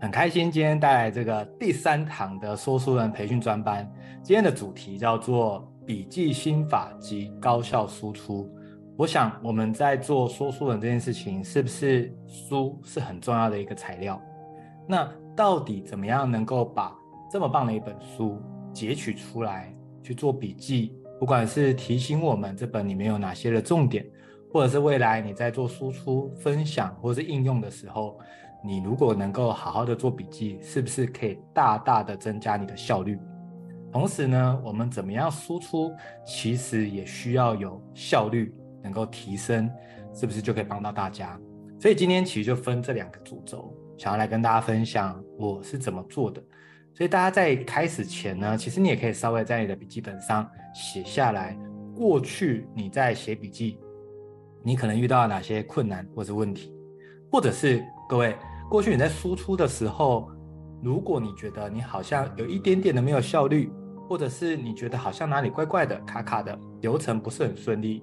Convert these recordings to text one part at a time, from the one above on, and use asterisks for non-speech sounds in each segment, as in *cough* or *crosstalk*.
很开心今天带来这个第三堂的说书人培训专班。今天的主题叫做笔记心法及高效输出。我想我们在做说书人这件事情，是不是书是很重要的一个材料？那到底怎么样能够把这么棒的一本书截取出来去做笔记？不管是提醒我们这本里面有哪些的重点，或者是未来你在做输出、分享或者是应用的时候，你如果能够好好的做笔记，是不是可以大大的增加你的效率？同时呢，我们怎么样输出，其实也需要有效率能够提升，是不是就可以帮到大家？所以今天其实就分这两个主轴，想要来跟大家分享我是怎么做的。所以大家在开始前呢，其实你也可以稍微在你的笔记本上写下来，过去你在写笔记，你可能遇到了哪些困难或是问题，或者是各位。过去你在输出的时候，如果你觉得你好像有一点点的没有效率，或者是你觉得好像哪里怪怪的、卡卡的，流程不是很顺利，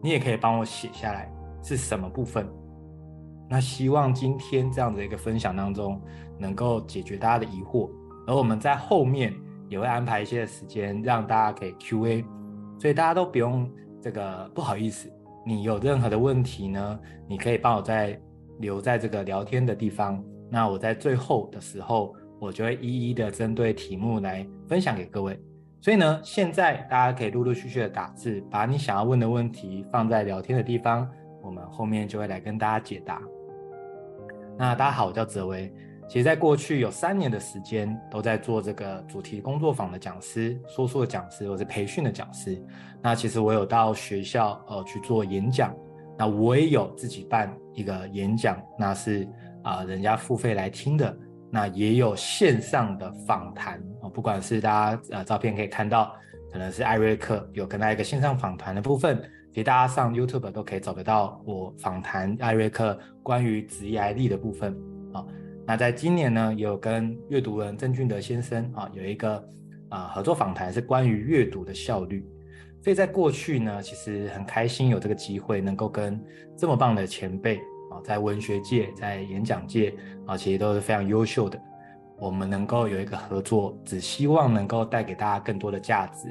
你也可以帮我写下来是什么部分。那希望今天这样的一个分享当中，能够解决大家的疑惑，而我们在后面也会安排一些时间让大家可以 Q&A，所以大家都不用这个不好意思，你有任何的问题呢，你可以帮我在。留在这个聊天的地方，那我在最后的时候，我就会一一的针对题目来分享给各位。所以呢，现在大家可以陆陆续续的打字，把你想要问的问题放在聊天的地方，我们后面就会来跟大家解答。那大家好，我叫泽维，其实在过去有三年的时间都在做这个主题工作坊的讲师、说书的讲师，或是培训的讲师。那其实我有到学校呃去做演讲。那我也有自己办一个演讲，那是啊、人家付费来听的。那也有线上的访谈啊，不管是大家呃照片可以看到，可能是艾瑞克有跟他一个线上访谈的部分，其实大家上 YouTube 都可以找得到我访谈艾瑞克关于职业力的部分啊。那在今年呢，也有跟阅读人郑俊德先生啊有一个啊合作访谈，是关于阅读的效率。所以在过去呢，其实很开心有这个机会能够跟这么棒的前辈啊，在文学界、在演讲界啊，其实都是非常优秀的。我们能够有一个合作，只希望能够带给大家更多的价值。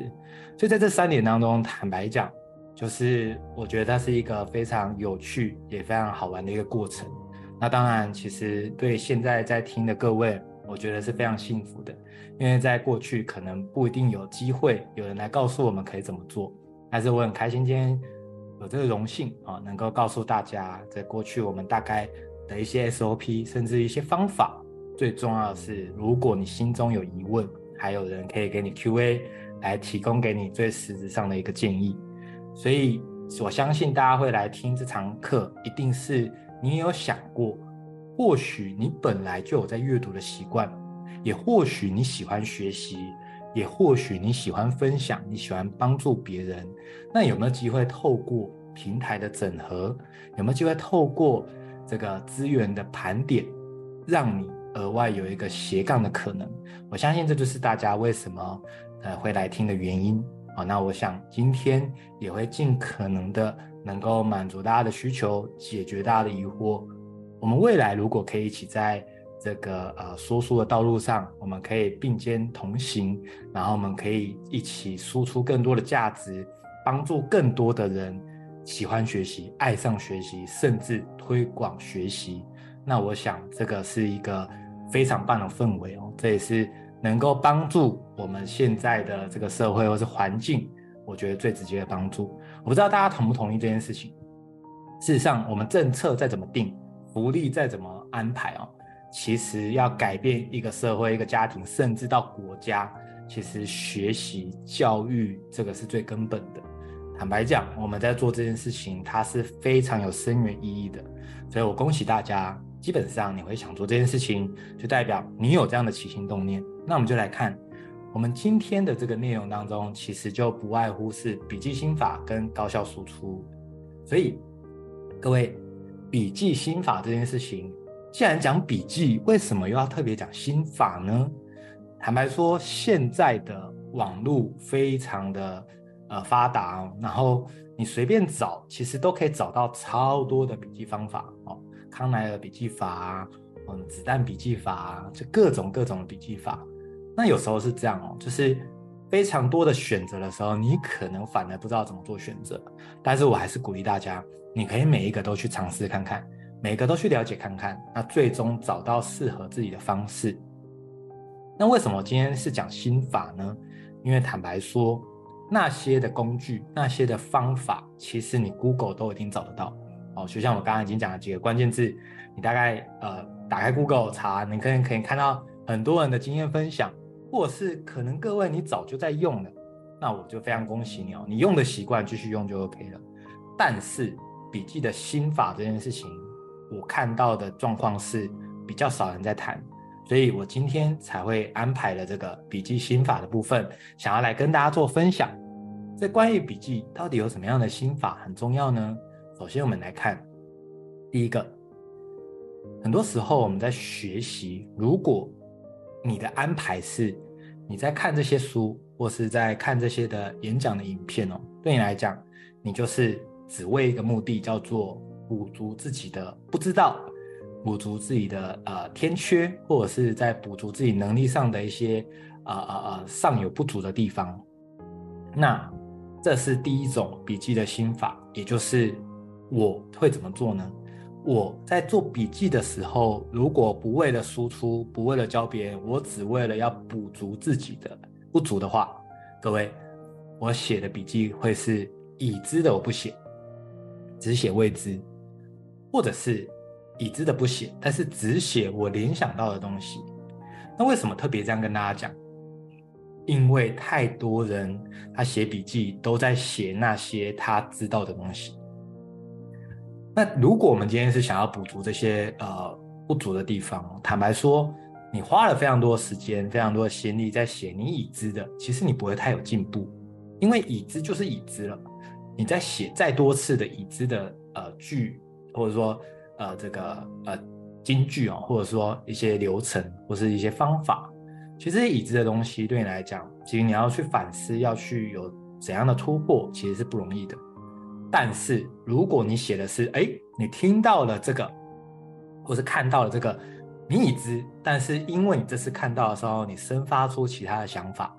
所以在这三年当中，坦白讲，就是我觉得它是一个非常有趣也非常好玩的一个过程。那当然，其实对现在在听的各位，我觉得是非常幸福的。因为在过去可能不一定有机会有人来告诉我们可以怎么做，但是我很开心今天有这个荣幸啊，能够告诉大家，在过去我们大概的一些 SOP，甚至一些方法。最重要的是，如果你心中有疑问，还有人可以给你 QA 来提供给你最实质上的一个建议。所以我相信大家会来听这堂课，一定是你有想过，或许你本来就有在阅读的习惯。也或许你喜欢学习，也或许你喜欢分享，你喜欢帮助别人。那有没有机会透过平台的整合，有没有机会透过这个资源的盘点，让你额外有一个斜杠的可能？我相信这就是大家为什么呃会来听的原因好。那我想今天也会尽可能的能够满足大家的需求，解决大家的疑惑。我们未来如果可以一起在。这个呃说书的道路上，我们可以并肩同行，然后我们可以一起输出更多的价值，帮助更多的人喜欢学习、爱上学习，甚至推广学习。那我想这个是一个非常棒的氛围哦，这也是能够帮助我们现在的这个社会或是环境，我觉得最直接的帮助。我不知道大家同不同意这件事情。事实上，我们政策再怎么定，福利再怎么安排哦。其实要改变一个社会、一个家庭，甚至到国家，其实学习教育这个是最根本的。坦白讲，我们在做这件事情，它是非常有深远意义的。所以我恭喜大家，基本上你会想做这件事情，就代表你有这样的起心动念。那我们就来看，我们今天的这个内容当中，其实就不外乎是笔记心法跟高效输出。所以各位，笔记心法这件事情。既然讲笔记，为什么又要特别讲心法呢？坦白说，现在的网络非常的呃发达哦，然后你随便找，其实都可以找到超多的笔记方法哦，康奈尔笔记法，嗯，子弹笔记法，就各种各种的笔记法。那有时候是这样哦，就是非常多的选择的时候，你可能反而不知道怎么做选择。但是我还是鼓励大家，你可以每一个都去尝试看看，每个都去了解看看，那最终找到适合自己的方式。那为什么今天是讲心法呢？因为坦白说，那些的工具、那些的方法，其实你 Google 都已经找得到。哦，就像我刚刚已经讲了几个关键字，你大概呃打开 Google 查，你可以可以看到很多人的经验分享，或者是可能各位你早就在用了，那我就非常恭喜你哦，你用的习惯继续用就 OK 了。但是笔记的心法这件事情，我看到的状况是比较少人在谈。所以我今天才会安排了这个笔记心法的部分，想要来跟大家做分享。这关于笔记到底有什么样的心法很重要呢？首先我们来看第一个，很多时候我们在学习，如果你的安排是你在看这些书，或是在看这些的演讲的影片哦，对你来讲，你就是只为一个目的，叫做补足自己的不知道。补足自己的呃天缺，或者是在补足自己能力上的一些呃呃呃尚有不足的地方。那这是第一种笔记的心法，也就是我会怎么做呢？我在做笔记的时候，如果不为了输出，不为了教别人，我只为了要补足自己的不足的话，各位，我写的笔记会是已知的我不写，只写未知，或者是。已知的不写，但是只写我联想到的东西。那为什么特别这样跟大家讲？因为太多人他写笔记都在写那些他知道的东西。那如果我们今天是想要补足这些呃不足的地方，坦白说，你花了非常多的时间、非常多的心力在写你已知的，其实你不会太有进步，因为已知就是已知了。你在写再多次的已知的呃句，或者说。呃，这个呃，金句哦，或者说一些流程，或是一些方法，其实已知的东西对你来讲，其实你要去反思，要去有怎样的突破，其实是不容易的。但是如果你写的是，哎，你听到了这个，或是看到了这个，你已知，但是因为你这次看到的时候，你生发出其他的想法，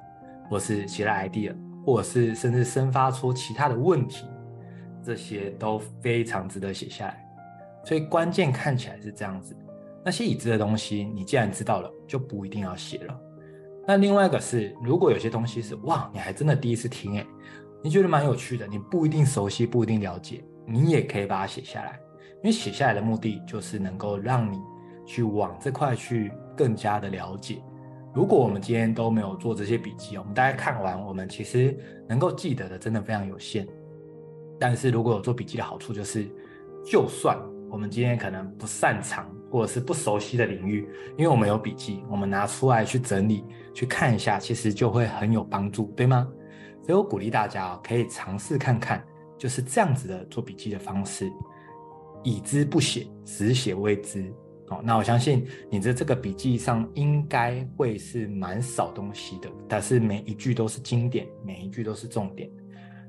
或是其他 idea，或者是甚至生发出其他的问题，这些都非常值得写下来。所以关键看起来是这样子，那些已知的东西，你既然知道了，就不一定要写了。那另外一个是，如果有些东西是哇，你还真的第一次听诶，你觉得蛮有趣的，你不一定熟悉，不一定了解，你也可以把它写下来，因为写下来的目的就是能够让你去往这块去更加的了解。如果我们今天都没有做这些笔记，我们大家看完，我们其实能够记得的真的非常有限。但是如果有做笔记的好处就是，就算我们今天可能不擅长或者是不熟悉的领域，因为我们有笔记，我们拿出来去整理、去看一下，其实就会很有帮助，对吗？所以我鼓励大家可以尝试看看，就是这样子的做笔记的方式，已知不写，只写未知。哦，那我相信你的这个笔记上应该会是蛮少东西的，但是每一句都是经典，每一句都是重点。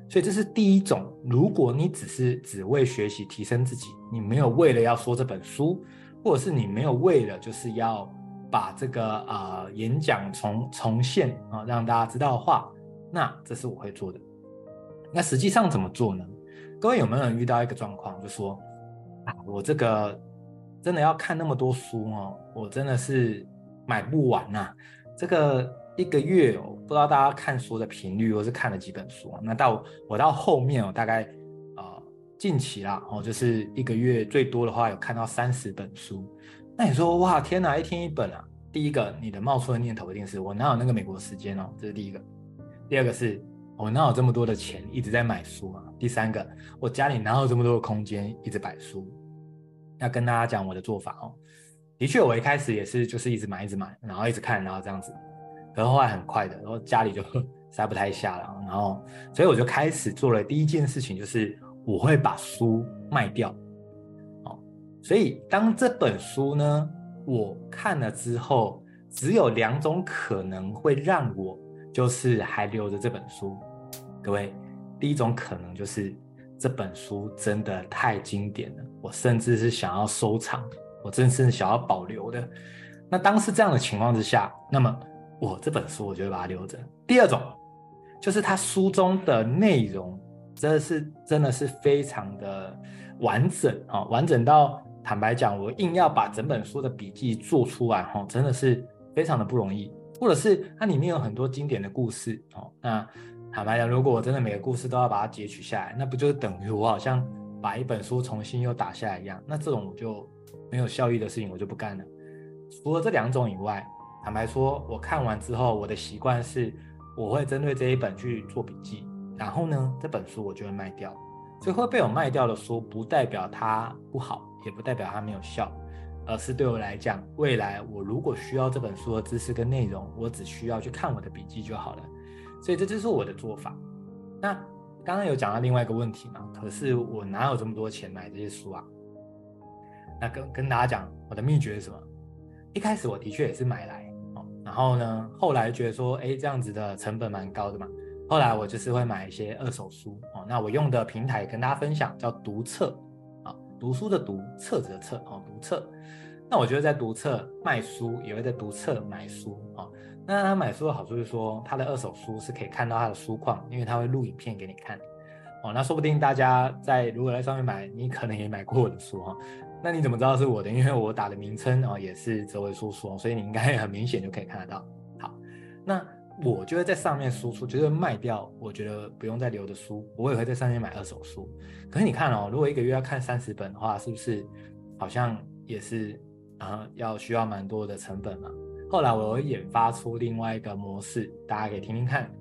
所以这是第一种，如果你只是只为学习提升自己，你没有为了要说这本书，或者是你没有为了就是要把这个呃演讲重重现啊，让大家知道的话，那这是我会做的。那实际上怎么做呢？各位有没有人遇到一个状况，就说啊，我这个真的要看那么多书哦，我真的是买不完呐，这个。一个月，我不知道大家看书的频率，或是看了几本书。那到我到后面，我大概呃近期啦，哦，就是一个月最多的话有看到三十本书。那你说哇，天哪，一天一本啊！第一个，你的冒出的念头一定是我哪有那个美国时间哦，这是第一个。第二个是我哪有这么多的钱一直在买书啊？第三个，我家里哪有这么多的空间一直摆书？要跟大家讲我的做法哦。的确，我一开始也是就是一直买一直买，然后一直看，然后这样子。然后后来很快的，然后家里就 *laughs* 塞不太下了，然后所以我就开始做了第一件事情，就是我会把书卖掉。哦，所以当这本书呢，我看了之后，只有两种可能会让我就是还留着这本书。各位，第一种可能就是这本书真的太经典了，我甚至是想要收藏。我真是想要保留的。那当是这样的情况之下，那么我这本书我就会把它留着。第二种就是它书中的内容真的是真的是非常的完整啊，完整到坦白讲，我硬要把整本书的笔记做出来哈，真的是非常的不容易。或者是它里面有很多经典的故事哦，那坦白讲，如果我真的每个故事都要把它截取下来，那不就等于我好像把一本书重新又打下来一样？那这种我就没有效益的事情，我就不干了。除了这两种以外，坦白说，我看完之后，我的习惯是，我会针对这一本去做笔记，然后呢，这本书我就会卖掉。所以会被我卖掉的书，不代表它不好，也不代表它没有效。而是对我来讲，未来我如果需要这本书的知识跟内容，我只需要去看我的笔记就好了。所以这就是我的做法。那刚刚有讲到另外一个问题嘛？可是我哪有这么多钱买这些书啊？那跟跟大家讲，我的秘诀是什么？一开始我的确也是买来哦，然后呢，后来觉得说，哎，这样子的成本蛮高的嘛。后来我就是会买一些二手书哦。那我用的平台跟大家分享叫读册，读书的读，册子的册哦，读册。那我觉得在读册卖书，也会在读册买书啊、哦。那他买书的好处是说，他的二手书是可以看到他的书况，因为他会录影片给你看。哦，那说不定大家在如果在上面买，你可能也买过我的书哈、哦。那你怎么知道是我的？因为我打的名称哦也是哲维叔叔，所以你应该很明显就可以看得到。好，那我就会在上面输出，就是卖掉我觉得不用再留的书，我也会在上面买二手书。可是你看哦，如果一个月要看三十本的话，是不是好像也是？啊，要需要蛮多的成本嘛。后来我会研发出另外一个模式，大家可以听听看。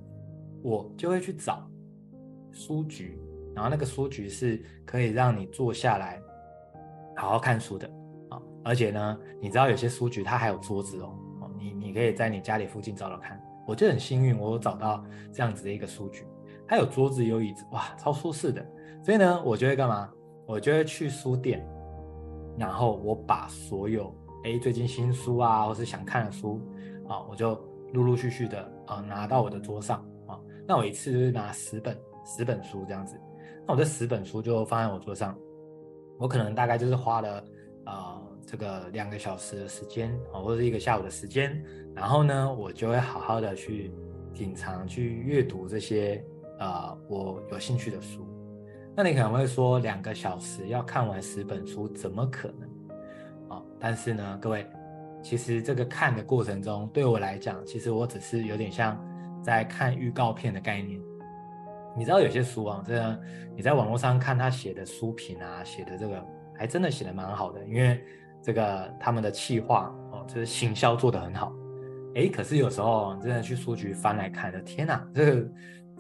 我就会去找书局，然后那个书局是可以让你坐下来好好看书的啊。而且呢，你知道有些书局它还有桌子哦，你你可以在你家里附近找找看。我就很幸运，我有找到这样子的一个书局，它有桌子有椅子，哇，超舒适的。所以呢，我就会干嘛？我就会去书店。然后我把所有哎最近新书啊，或是想看的书啊，我就陆陆续续的啊拿到我的桌上啊。那我一次就是拿十本十本书这样子，那我这十本书就放在我桌上，我可能大概就是花了啊这个两个小时的时间啊，或者是一个下午的时间，然后呢，我就会好好的去品尝、去阅读这些啊我有兴趣的书。那你可能会说，两个小时要看完十本书，怎么可能？啊、哦，但是呢，各位，其实这个看的过程中，对我来讲，其实我只是有点像在看预告片的概念。你知道有些书啊，这个你在网络上看他写的书评啊，写的这个还真的写的蛮好的，因为这个他们的企划哦，就是行销做得很好。诶，可是有时候真的去书局翻来看的，天哪，这个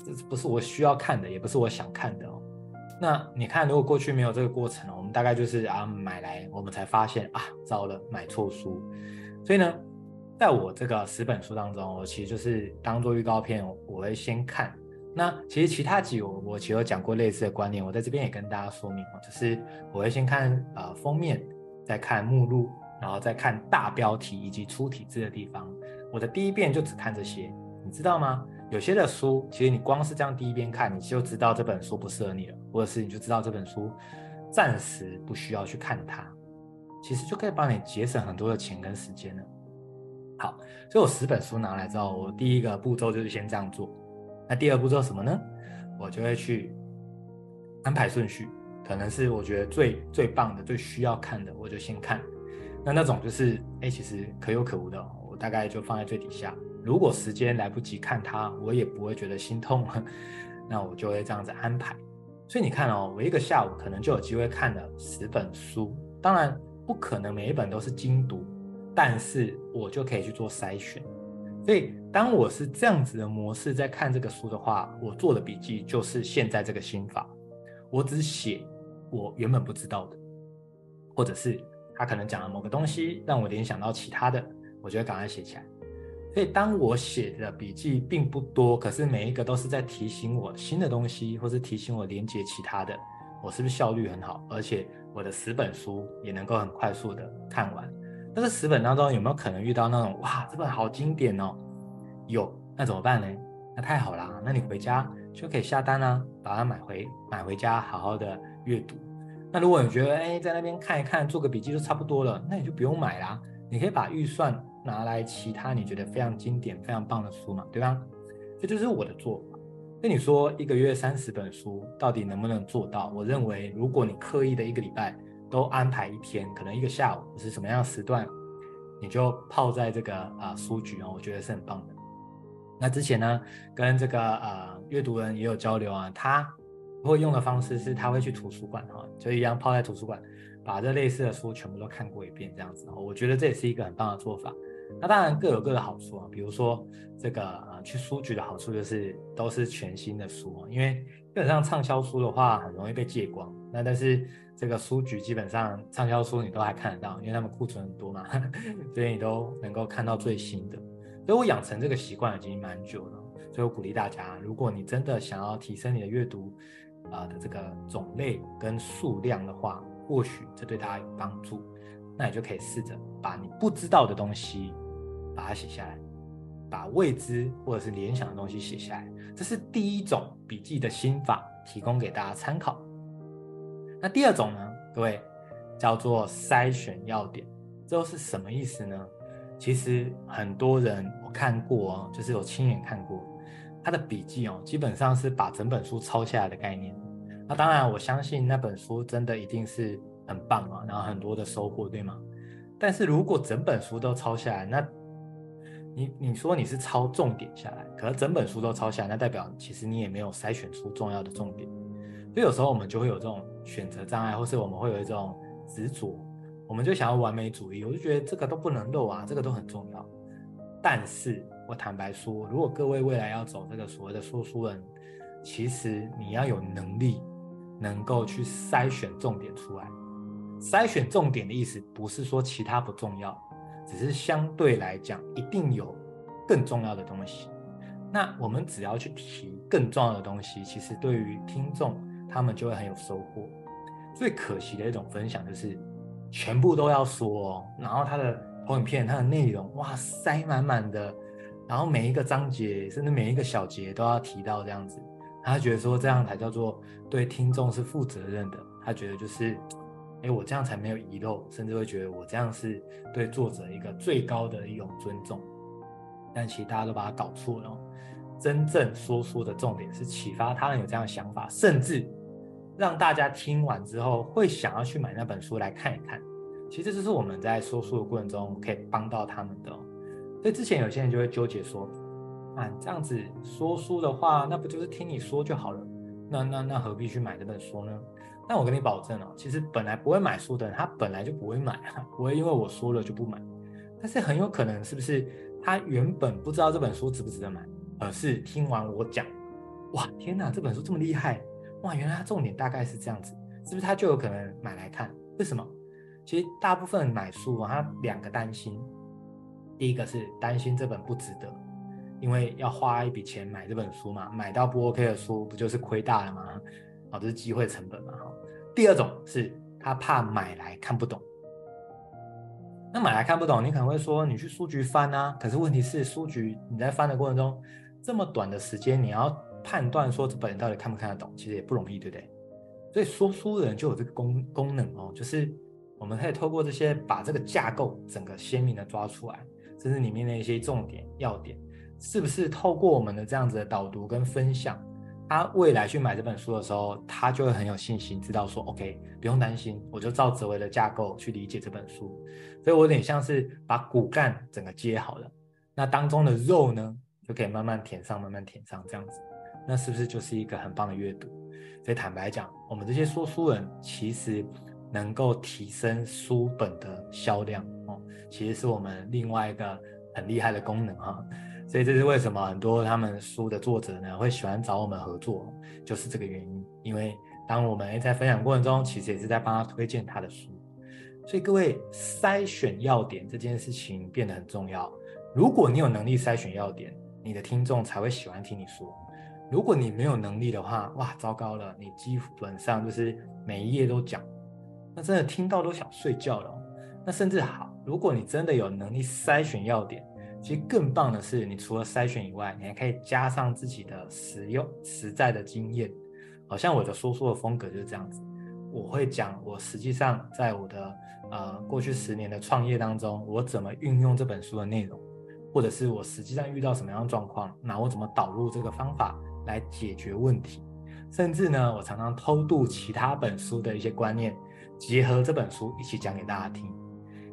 这不是我需要看的，也不是我想看的哦。那你看，如果过去没有这个过程，我们大概就是啊买来，我们才发现啊糟了，买错书。所以呢，在我这个十本书当中，我其实就是当做预告片，我会先看。那其实其他集我我其实有讲过类似的观念，我在这边也跟大家说明哦，就是我会先看呃封面，再看目录，然后再看大标题以及粗体字的地方。我的第一遍就只看这些，你知道吗？有些的书，其实你光是这样第一遍看，你就知道这本书不适合你了，或者是你就知道这本书暂时不需要去看它，其实就可以帮你节省很多的钱跟时间了。好，所以我十本书拿来之后，我第一个步骤就是先这样做。那第二步骤什么呢？我就会去安排顺序，可能是我觉得最最棒的、最需要看的，我就先看。那那种就是，哎，其实可有可无的，我大概就放在最底下。如果时间来不及看它，我也不会觉得心痛，*laughs* 那我就会这样子安排。所以你看哦，我一个下午可能就有机会看了十本书，当然不可能每一本都是精读，但是我就可以去做筛选。所以当我是这样子的模式在看这个书的话，我做的笔记就是现在这个心法，我只写我原本不知道的，或者是他可能讲了某个东西让我联想到其他的，我就会赶快写起来。所以，当我写的笔记并不多，可是每一个都是在提醒我新的东西，或是提醒我连接其他的，我是不是效率很好？而且我的十本书也能够很快速的看完。但是十本当中有没有可能遇到那种哇，这本好经典哦？有，那怎么办呢？那太好啦，那你回家就可以下单啦，把它买回买回家，好好的阅读。那如果你觉得哎，在那边看一看，做个笔记就差不多了，那你就不用买啦。你可以把预算拿来其他你觉得非常经典、非常棒的书嘛，对吧？这就是我的做法。那你说，一个月三十本书到底能不能做到？我认为，如果你刻意的一个礼拜都安排一天，可能一个下午或是什么样的时段，你就泡在这个啊、书局啊，我觉得是很棒的。那之前呢，跟这个呃阅读人也有交流啊，他。会用的方式是，他会去图书馆哈，就一样泡在图书馆，把这类似的书全部都看过一遍，这样子。我觉得这也是一个很棒的做法。那当然各有各的好处啊，比如说这个呃去书局的好处就是都是全新的书啊，因为基本上畅销书的话很容易被借光。那但是这个书局基本上畅销书你都还看得到，因为他们库存很多嘛，所以你都能够看到最新的。所以我养成这个习惯已经蛮久了，所以我鼓励大家，如果你真的想要提升你的阅读，啊的这个种类跟数量的话，或许这对大家有帮助。那你就可以试着把你不知道的东西把它写下来，把未知或者是联想的东西写下来。这是第一种笔记的心法，提供给大家参考。那第二种呢，各位叫做筛选要点，这又是什么意思呢？其实很多人我看过哦，就是有亲眼看过。他的笔记哦，基本上是把整本书抄下来的概念。那当然，我相信那本书真的一定是很棒啊，然后很多的收获，对吗？但是如果整本书都抄下来，那你你说你是抄重点下来，可是整本书都抄下来，那代表其实你也没有筛选出重要的重点。所以有时候我们就会有这种选择障碍，或是我们会有一种执着，我们就想要完美主义，我就觉得这个都不能漏啊，这个都很重要。但是。我坦白说，如果各位未来要走这个所谓的说书人，其实你要有能力，能够去筛选重点出来。筛选重点的意思不是说其他不重要，只是相对来讲一定有更重要的东西。那我们只要去提更重要的东西，其实对于听众他们就会很有收获。最可惜的一种分享就是全部都要说，然后他的投影片、他的内容哇塞满满的。然后每一个章节，甚至每一个小节都要提到这样子，他觉得说这样才叫做对听众是负责任的。他觉得就是，哎，我这样才没有遗漏，甚至会觉得我这样是对作者一个最高的一种尊重。但其实大家都把它搞错了，真正说书的重点是启发他人有这样的想法，甚至让大家听完之后会想要去买那本书来看一看。其实这是我们在说书的过程中可以帮到他们的。所以之前有些人就会纠结说，啊，这样子说书的话，那不就是听你说就好了？那那那何必去买这本书呢？那我跟你保证哦，其实本来不会买书的人，他本来就不会买啊，不会因为我说了就不买。但是很有可能是不是他原本不知道这本书值不值得买，而是听完我讲，哇，天哪，这本书这么厉害，哇，原来它重点大概是这样子，是不是他就有可能买来看？为什么？其实大部分买书啊，他两个担心。第一个是担心这本不值得，因为要花一笔钱买这本书嘛，买到不 OK 的书不就是亏大了吗？哦，这是机会成本嘛。哈。第二种是他怕买来看不懂，那买来看不懂，你可能会说你去书局翻啊，可是问题是书局你在翻的过程中，这么短的时间，你要判断说这本人到底看不看得懂，其实也不容易，对不对？所以说书人就有这个功功能哦，就是我们可以透过这些把这个架构整个鲜明的抓出来。这是里面的一些重点要点，是不是透过我们的这样子的导读跟分享，他未来去买这本书的时候，他就会很有信心，知道说 OK，不用担心，我就照哲维的架构去理解这本书。所以我有点像是把骨干整个接好了，那当中的肉呢，就可以慢慢填上，慢慢填上这样子，那是不是就是一个很棒的阅读？所以坦白讲，我们这些说书人其实能够提升书本的销量。其实是我们另外一个很厉害的功能哈，所以这是为什么很多他们书的作者呢会喜欢找我们合作，就是这个原因。因为当我们在分享过程中，其实也是在帮他推荐他的书。所以各位筛选要点这件事情变得很重要。如果你有能力筛选要点，你的听众才会喜欢听你说。如果你没有能力的话，哇，糟糕了，你基本上就是每一页都讲，那真的听到都想睡觉了。那甚至好。如果你真的有能力筛选要点，其实更棒的是，你除了筛选以外，你还可以加上自己的实用、实在的经验。好像我的说书的风格就是这样子，我会讲我实际上在我的呃过去十年的创业当中，我怎么运用这本书的内容，或者是我实际上遇到什么样的状况，那我怎么导入这个方法来解决问题。甚至呢，我常常偷渡其他本书的一些观念，结合这本书一起讲给大家听。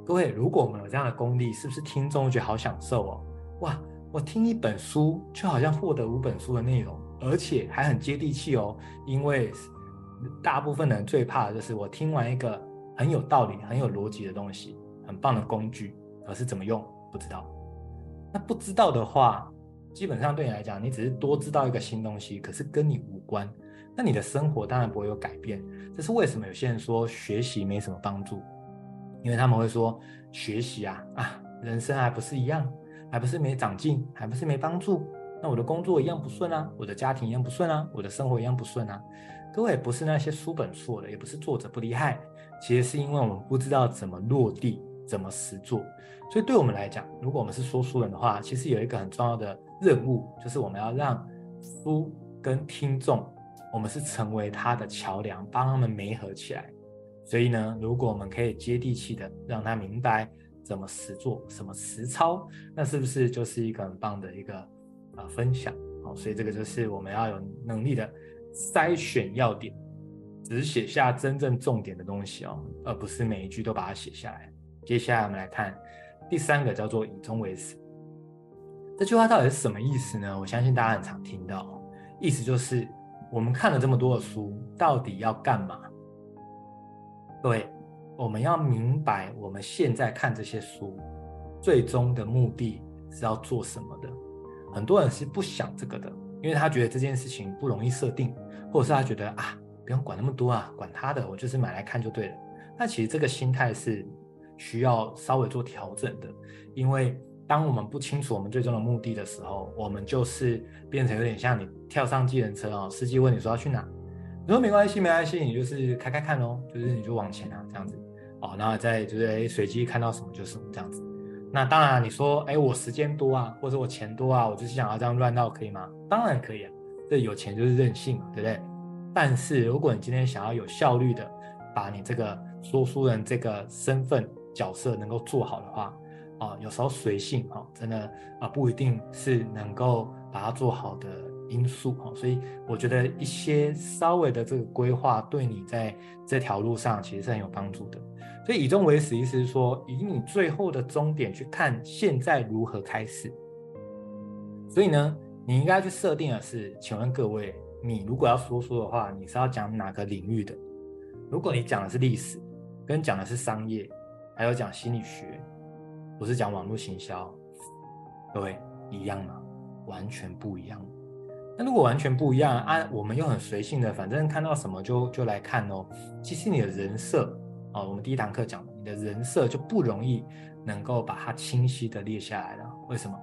各位，如果我们有这样的功力，是不是听众觉得好享受哦？哇，我听一本书就好像获得五本书的内容，而且还很接地气哦。因为大部分人最怕的就是我听完一个很有道理、很有逻辑的东西，很棒的工具，可是怎么用不知道。那不知道的话，基本上对你来讲，你只是多知道一个新东西，可是跟你无关。那你的生活当然不会有改变，这是为什么？有些人说学习没什么帮助，因为他们会说学习啊啊，人生还不是一样，还不是没长进，还不是没帮助。那我的工作一样不顺啊，我的家庭一样不顺啊，我的生活一样不顺啊。各位，不是那些书本错了，也不是作者不厉害，其实是因为我们不知道怎么落地，怎么实做。所以对我们来讲，如果我们是说书人的话，其实有一个很重要的任务，就是我们要让书跟听众。我们是成为他的桥梁，帮他们媒合起来。所以呢，如果我们可以接地气的让他明白怎么实做，什么实操，那是不是就是一个很棒的一个啊分享？好，所以这个就是我们要有能力的筛选要点，只写下真正重点的东西哦，而不是每一句都把它写下来。接下来我们来看第三个，叫做以终为始。这句话到底是什么意思呢？我相信大家很常听到，意思就是。我们看了这么多的书，到底要干嘛？各位，我们要明白，我们现在看这些书，最终的目的是要做什么的？很多人是不想这个的，因为他觉得这件事情不容易设定，或者是他觉得啊，不用管那么多啊，管他的，我就是买来看就对了。那其实这个心态是需要稍微做调整的，因为。当我们不清楚我们最终的目的的时候，我们就是变成有点像你跳上计程车哦，司机问你说要去哪，你说没关系没关系，你就是开开看哦，就是你就往前啊这样子哦，然后再就是哎随机看到什么就是什么这样子。那当然你说哎我时间多啊，或者我钱多啊，我就是想要这样乱闹可以吗？当然可以啊，这有钱就是任性嘛，对不对？但是如果你今天想要有效率的把你这个说书人这个身份角色能够做好的话。啊，有时候随性啊，真的啊，不一定是能够把它做好的因素哈，所以我觉得一些稍微的这个规划，对你在这条路上其实是很有帮助的。所以以终为始，意思是说，以你最后的终点去看现在如何开始。所以呢，你应该去设定的是，请问各位，你如果要说书的话，你是要讲哪个领域的？如果你讲的是历史，跟讲的是商业，还有讲心理学。不是讲网络行销，各位一样吗？完全不一样。那如果完全不一样啊，我们又很随性的，反正看到什么就就来看哦。其实你的人设啊，我们第一堂课讲的，你的人设就不容易能够把它清晰的列下来了。为什么？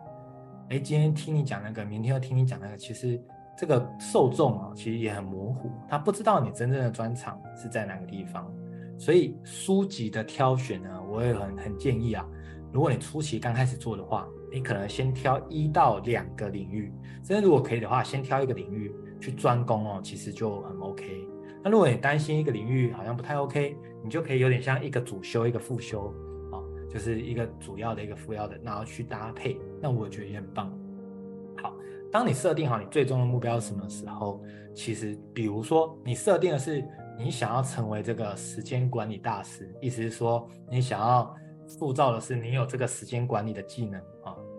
哎，今天听你讲那个，明天又听你讲那个，其实这个受众啊，其实也很模糊，他不知道你真正的专长是在哪个地方。所以书籍的挑选呢，我也很很建议啊。如果你初期刚开始做的话，你可能先挑一到两个领域，甚至如果可以的话，先挑一个领域去专攻哦，其实就很 OK。那如果你担心一个领域好像不太 OK，你就可以有点像一个主修一个副修啊，就是一个主要的一个副要的，然后去搭配，那我觉得也很棒。好，当你设定好你最终的目标是什么时候，其实比如说你设定的是你想要成为这个时间管理大师，意思是说你想要。塑造的是你有这个时间管理的技能，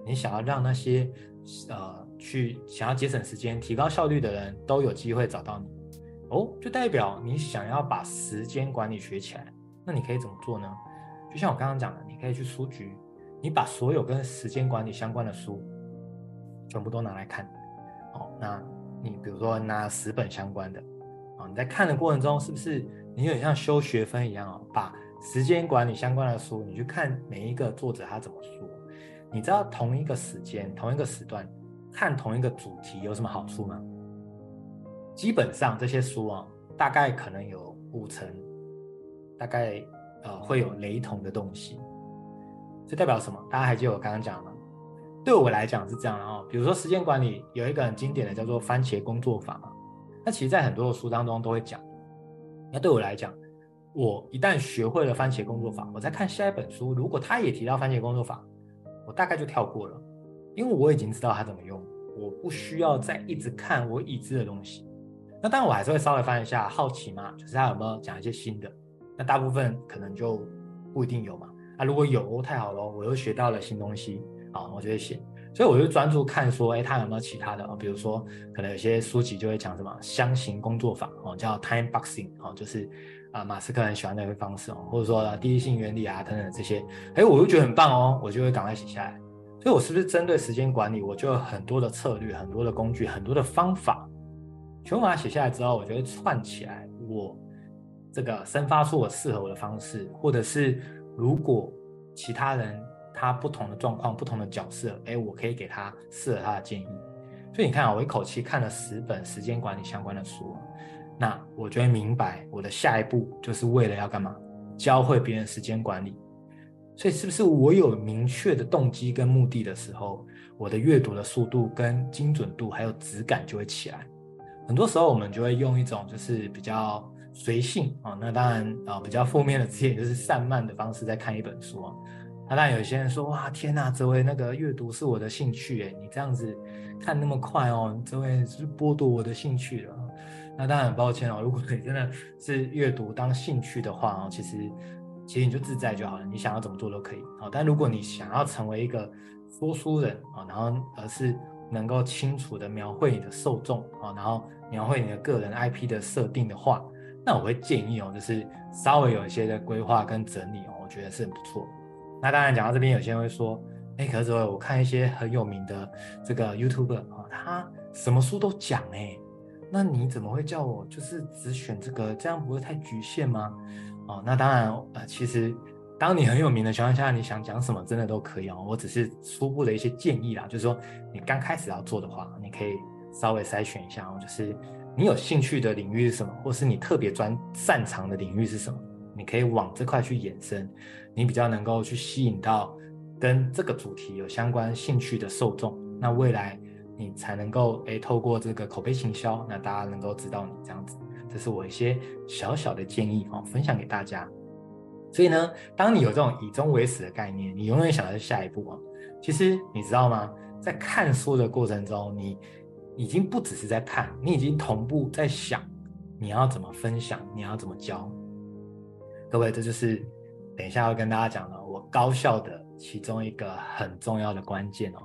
你想要让那些呃去想要节省时间、提高效率的人都有机会找到你哦，就代表你想要把时间管理学起来。那你可以怎么做呢？就像我刚刚讲的，你可以去书局，你把所有跟时间管理相关的书全部都拿来看。哦，那你比如说拿十本相关的啊，你在看的过程中是不是你有点像修学分一样哦，把时间管理相关的书，你去看每一个作者他怎么说。你知道同一个时间、同一个时段看同一个主题有什么好处吗？基本上这些书啊，大概可能有五成，大概呃会有雷同的东西。这代表什么？大家还记得我刚刚讲吗？对我来讲是这样的哦。比如说时间管理有一个很经典的叫做番茄工作法，那其实在很多的书当中都会讲。那对我来讲。我一旦学会了番茄工作法，我再看下一本书，如果他也提到番茄工作法，我大概就跳过了，因为我已经知道它怎么用，我不需要再一直看我已知的东西。那当然我还是会稍微翻一下，好奇嘛，就是他有没有讲一些新的。那大部分可能就不一定有嘛。啊，如果有，太好了，我又学到了新东西啊，我就会写。所以我就专注看说，哎，他有没有其他的啊？比如说，可能有些书籍就会讲什么箱型工作法哦，叫 time boxing 哦，就是啊马斯克很喜欢那个方式哦，或者说第一性原理啊等等这些，哎，我就觉得很棒哦，我就会赶快写下来。所以，我是不是针对时间管理，我就有很多的策略、很多的工具、很多的方法，全部把它写下来之后，我就会串起来，我这个生发出我适合我的方式，或者是如果其他人。他不同的状况、不同的角色，哎，我可以给他适合他的建议。所以你看啊，我一口气看了十本时间管理相关的书，那我就会明白我的下一步就是为了要干嘛？教会别人时间管理。所以是不是我有明确的动机跟目的的时候，我的阅读的速度跟精准度还有质感就会起来。很多时候我们就会用一种就是比较随性啊，那当然啊比较负面的字眼就是散漫的方式在看一本书啊。那当然，有些人说：“哇，天哪，这位，那个阅读是我的兴趣，哎，你这样子看那么快哦，这位是剥夺我的兴趣了。”那当然很抱歉哦，如果你真的是阅读当兴趣的话哦，其实其实你就自在就好了，你想要怎么做都可以。好，但如果你想要成为一个说书人啊，然后而是能够清楚地描绘你的受众啊，然后描绘你的个人 IP 的设定的话，那我会建议哦，就是稍微有一些的规划跟整理哦，我觉得是很不错。那当然，讲到这边，有些人会说：“哎，可是我看一些很有名的这个 YouTuber 啊，他什么书都讲哎，那你怎么会叫我就是只选这个？这样不会太局限吗？”哦，那当然，呃，其实当你很有名的情况下，你想讲什么真的都可以哦。我只是初步的一些建议啦，就是说你刚开始要做的话，你可以稍微筛选一下哦，就是你有兴趣的领域是什么，或是你特别专擅长的领域是什么，你可以往这块去延伸。你比较能够去吸引到跟这个主题有相关兴趣的受众，那未来你才能够诶透过这个口碑行销，那大家能够知道你这样子，这是我一些小小的建议哦，分享给大家。所以呢，当你有这种以终为始的概念，你永远想的是下一步啊。其实你知道吗？在看书的过程中，你已经不只是在看，你已经同步在想你要怎么分享，你要怎么教。各位，这就是。等一下要跟大家讲了，我高效的其中一个很重要的关键哦。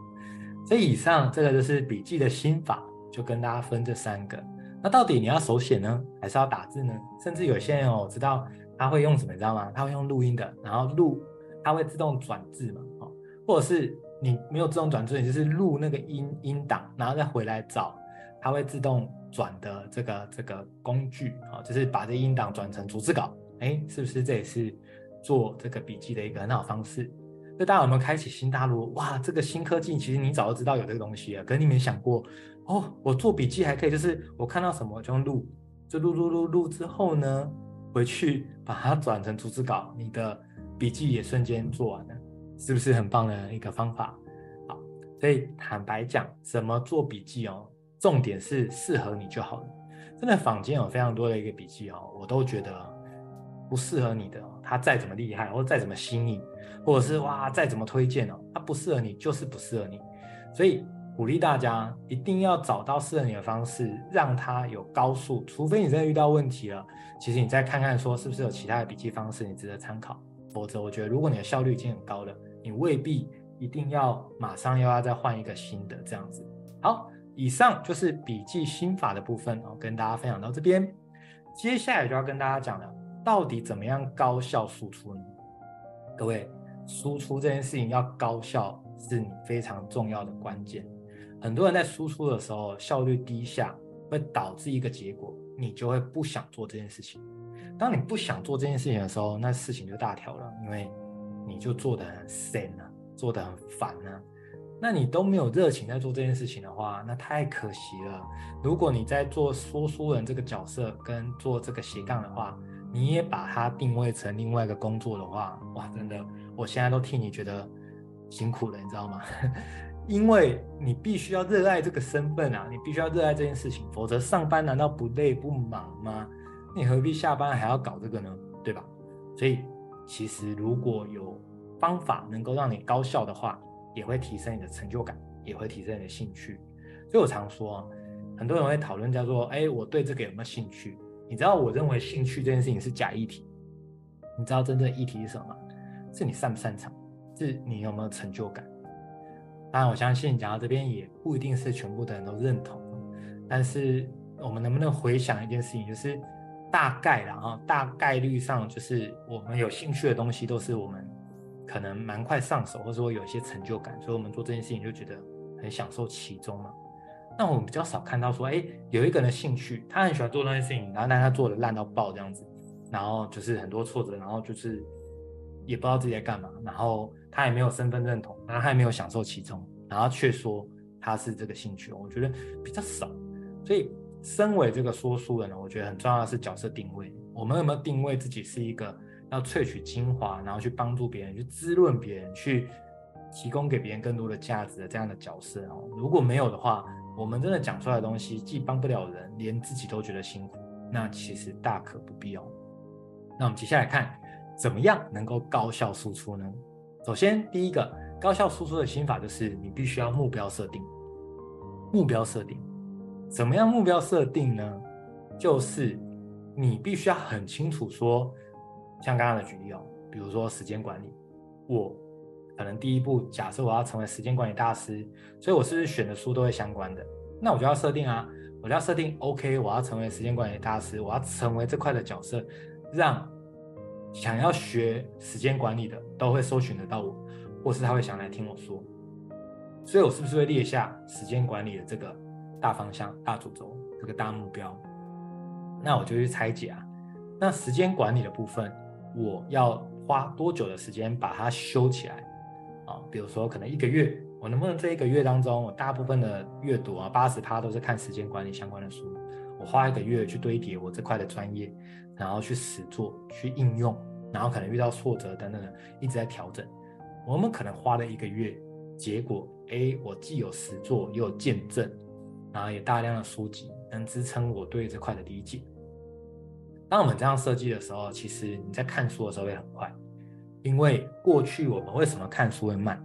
所以以上这个就是笔记的心法，就跟大家分这三个。那到底你要手写呢，还是要打字呢？甚至有些人哦，我知道他会用什么，你知道吗？他会用录音的，然后录，他会自动转字嘛，哦，或者是你没有自动转字，你就是录那个音音档，然后再回来找，他会自动转的这个这个工具，哦，就是把这音档转成逐字稿，哎，是不是这也是？做这个笔记的一个很好方式，那大家有没有开启新大陆？哇，这个新科技其实你早就知道有这个东西了，可是你没想过哦。我做笔记还可以，就是我看到什么就录，就录录录录之后呢，回去把它转成逐字稿，你的笔记也瞬间做完了，是不是很棒的一个方法？好，所以坦白讲，怎么做笔记哦？重点是适合你就好了。真的坊间有非常多的一个笔记哦，我都觉得不适合你的。他再怎么厉害，或者再怎么新颖，或者是哇再怎么推荐哦，他不适合你就是不适合你。所以鼓励大家一定要找到适合你的方式，让它有高速。除非你真的遇到问题了，其实你再看看说是不是有其他的笔记方式你值得参考。否则，我觉得如果你的效率已经很高了，你未必一定要马上又要再换一个新的这样子。好，以上就是笔记心法的部分哦，跟大家分享到这边。接下来就要跟大家讲了。到底怎么样高效输出呢？各位，输出这件事情要高效，是你非常重要的关键。很多人在输出的时候效率低下，会导致一个结果，你就会不想做这件事情。当你不想做这件事情的时候，那事情就大条了，因为你就做得很闲啊，做得很烦啊。那你都没有热情在做这件事情的话，那太可惜了。如果你在做说书人这个角色跟做这个斜杠的话，你也把它定位成另外一个工作的话，哇，真的，我现在都替你觉得辛苦了，你知道吗？*laughs* 因为你必须要热爱这个身份啊，你必须要热爱这件事情，否则上班难道不累不忙吗？你何必下班还要搞这个呢？对吧？所以其实如果有方法能够让你高效的话，也会提升你的成就感，也会提升你的兴趣。所以我常说，很多人会讨论叫做，哎，我对这个有没有兴趣？你知道，我认为兴趣这件事情是假议题。你知道真正的议题是什么？是你擅不擅长，是你有没有成就感。当然，我相信讲到这边也不一定是全部的人都认同，但是我们能不能回想一件事情，就是大概啦，哈，大概率上就是我们有兴趣的东西都是我们可能蛮快上手，或者说有一些成就感，所以我们做这件事情就觉得很享受其中嘛。那我们比较少看到说，哎，有一个人的兴趣，他很喜欢做那些事情，然后但他做的烂到爆这样子，然后就是很多挫折，然后就是也不知道自己在干嘛，然后。他也没有身份认同，然后他也没有享受其中，然后却说他是这个兴趣，我觉得比较少。所以，身为这个说书人呢，我觉得很重要的是角色定位。我们有没有定位自己是一个要萃取精华，然后去帮助别人，去滋润别人，去提供给别人更多的价值的这样的角色哦？如果没有的话，我们真的讲出来的东西既帮不了人，连自己都觉得辛苦，那其实大可不必哦。那我们接下来看，怎么样能够高效输出呢？首先，第一个高效输出的心法就是你必须要目标设定。目标设定，怎么样目标设定呢？就是你必须要很清楚说，像刚刚的举例哦，比如说时间管理，我可能第一步假设我要成为时间管理大师，所以我是不是选的书都会相关的？那我就要设定啊，我就要设定 OK，我要成为时间管理大师，我要成为这块的角色，让。想要学时间管理的都会搜寻得到我，或是他会想来听我说，所以我是不是会列下时间管理的这个大方向、大主轴、这个大目标？那我就去拆解啊。那时间管理的部分，我要花多久的时间把它修起来啊？比如说，可能一个月，我能不能这一个月当中，我大部分的阅读啊，八十趴都是看时间管理相关的书，我花一个月去堆叠我这块的专业。然后去实做，去应用，然后可能遇到挫折等等的，一直在调整。我们可能花了一个月，结果，哎，我既有实做，又有见证，然后也大量的书籍能支撑我对这块的理解。当我们这样设计的时候，其实你在看书的时候会很快，因为过去我们为什么看书会慢，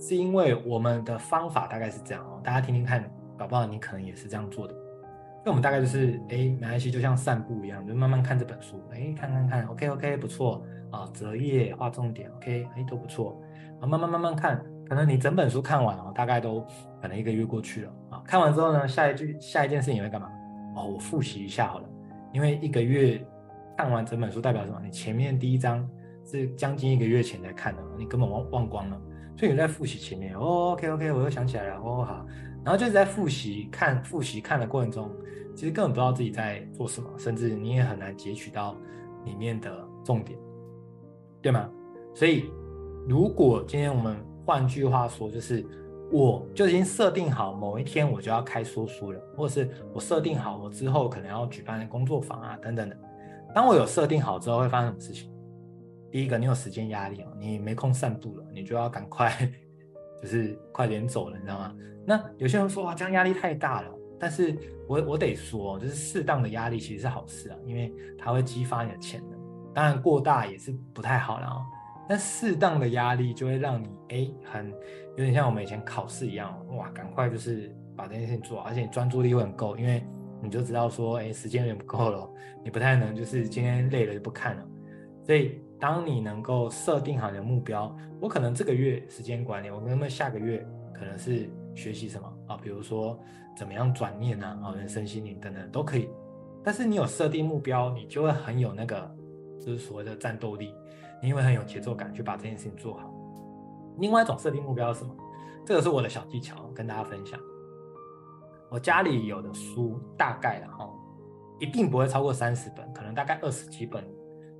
是因为我们的方法大概是这样哦，大家听听看，搞不好你可能也是这样做的。那我们大概就是，哎，没关系，就像散步一样，就慢慢看这本书，哎，看看看，OK OK，不错啊，折页画重点，OK，哎，都不错，啊，慢慢慢慢看，可能你整本书看完哦，大概都可能一个月过去了啊。看完之后呢，下一句下一件事情你会干嘛？哦，我复习一下好了，因为一个月看完整本书代表什么？你前面第一章是将近一个月前才看的，你根本忘忘光了，所以你在复习前面，哦，OK OK，我又想起来了，哦好。然后就是在复习看复习看的过程中，其实根本不知道自己在做什么，甚至你也很难截取到里面的重点，对吗？所以，如果今天我们换句话说，就是我就已经设定好某一天我就要开说书了，或者是我设定好我之后可能要举办工作坊啊等等的。当我有设定好之后，会发生什么事情？第一个，你有时间压力哦，你没空散步了，你就要赶快。*laughs* 就是快点走了，你知道吗？那有些人说哇，这样压力太大了。但是我我得说，就是适当的压力其实是好事啊，因为它会激发你的潜能。当然过大也是不太好了哦。但适当的压力就会让你哎，很有点像我们以前考试一样，哇，赶快就是把这件事情做好，而且你专注力会很够，因为你就知道说，哎，时间有点不够了，你不太能就是今天累了就不看了，所以。当你能够设定好你的目标，我可能这个月时间管理，我能不能下个月可能是学习什么啊？比如说怎么样转念啊，啊，人生心灵等等都可以。但是你有设定目标，你就会很有那个就是所谓的战斗力，你会很有节奏感去把这件事情做好。另外一种设定目标是什么？这个是我的小技巧，跟大家分享。我家里有的书大概然后一定不会超过三十本，可能大概二十几本。